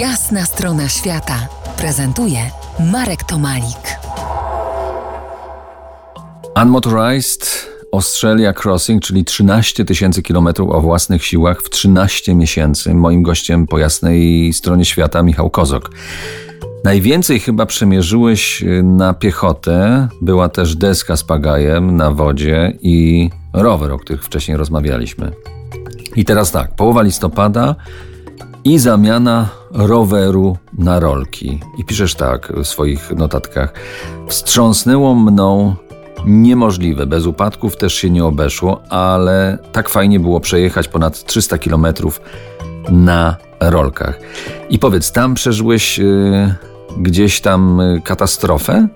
Jasna strona świata prezentuje Marek Tomalik. Unmotorized Australia Crossing, czyli 13 tysięcy kilometrów o własnych siłach w 13 miesięcy. Moim gościem po jasnej stronie świata Michał Kozok. Najwięcej chyba przemierzyłeś y, na piechotę. Była też deska z pagajem na wodzie i rower, o których wcześniej rozmawialiśmy. I teraz tak, połowa listopada i zamiana roweru na rolki. I piszesz tak w swoich notatkach. Wstrząsnęło mną niemożliwe. Bez upadków też się nie obeszło, ale tak fajnie było przejechać ponad 300 kilometrów na rolkach. I powiedz, tam przeżyłeś yy, gdzieś tam y, katastrofę?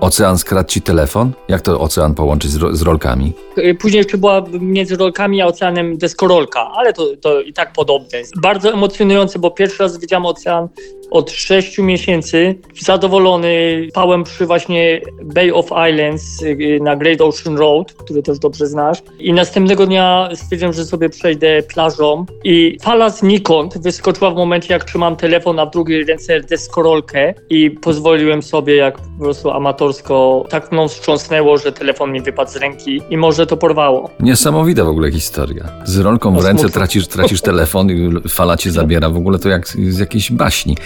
Ocean skradł ci telefon? Jak to ocean połączyć z, z rolkami? Później jeszcze była między rolkami a oceanem deskorolka, ale to, to i tak podobne. Bardzo emocjonujące, bo pierwszy raz widziałem ocean od 6 miesięcy. Zadowolony spałem przy właśnie Bay of Islands y, na Great Ocean Road, który też dobrze znasz. I następnego dnia stwierdziłem, że sobie przejdę plażą i fala znikąd wyskoczyła w momencie, jak trzymam telefon, a w drugiej ręce deskorolkę i pozwoliłem sobie, jak po prostu amatorsko, tak mną wstrząsnęło, że telefon mi wypadł z ręki i może to porwało. Niesamowita w ogóle historia. Z rolką w ręce tracisz, tracisz telefon i fala cię zabiera. W ogóle to jak z jakiejś baśni.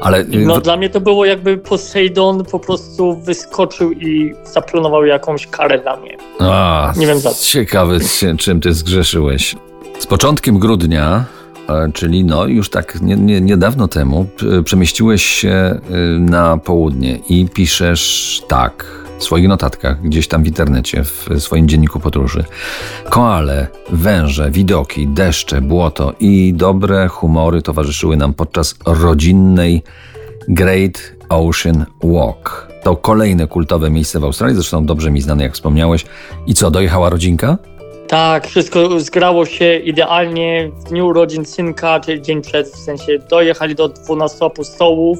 Ale... Y, no dla mnie to było jakby Poseidon po prostu wyskoczył i zaplanował jakąś karę dla mnie. A, nie wiem za co. Ciekawy, czym ty zgrzeszyłeś. Z początkiem grudnia e, czyli no już tak nie, nie, niedawno temu przemieściłeś się y, na południe i piszesz tak w swoich notatkach, gdzieś tam w internecie, w swoim dzienniku podróży. Koale, węże, widoki, deszcze, błoto i dobre humory towarzyszyły nam podczas rodzinnej Great Ocean Walk. To kolejne kultowe miejsce w Australii, zresztą dobrze mi znane, jak wspomniałeś. I co, dojechała rodzinka? Tak, wszystko zgrało się idealnie w dniu urodzin synka, czyli dzień przed, w sensie dojechali do 12 apostołów.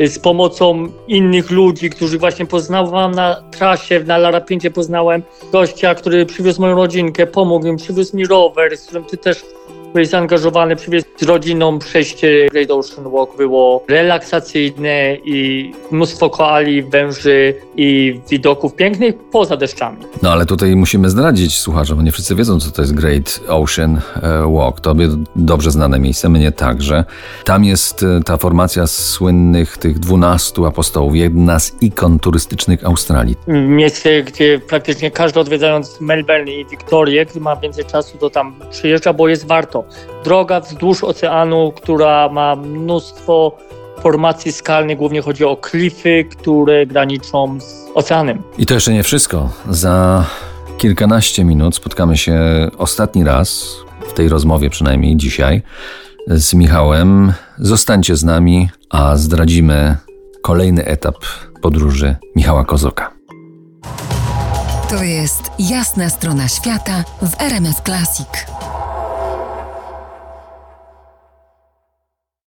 Y, z pomocą innych ludzi, którzy właśnie poznałam na trasie, na Larapięcie poznałem gościa, który przywiózł moją rodzinkę, pomógł im, przywiózł mi rower, z którym ty też byłeś zaangażowany, przywieźć z rodziną przejście Great Ocean Walk było relaksacyjne i mnóstwo koali, węży i widoków pięknych poza deszczami. No ale tutaj musimy zdradzić słuchaczom, bo nie wszyscy wiedzą, co to jest Great Ocean e, Walk. To dobrze znane miejsce, mnie także. Tam jest e, ta formacja słynnych tych dwunastu apostołów, jedna z ikon turystycznych Australii. Miejsce, gdzie praktycznie każdy odwiedzając Melbourne i Victorię, gdy ma więcej czasu, to tam przyjeżdża, bo jest warto. Droga wzdłuż oceanu, która ma mnóstwo formacji skalnych, głównie chodzi o klify, które graniczą z oceanem. I to jeszcze nie wszystko. Za kilkanaście minut spotkamy się ostatni raz, w tej rozmowie przynajmniej dzisiaj, z Michałem. Zostańcie z nami, a zdradzimy kolejny etap podróży Michała Kozoka. To jest jasna strona świata w RMS Classic.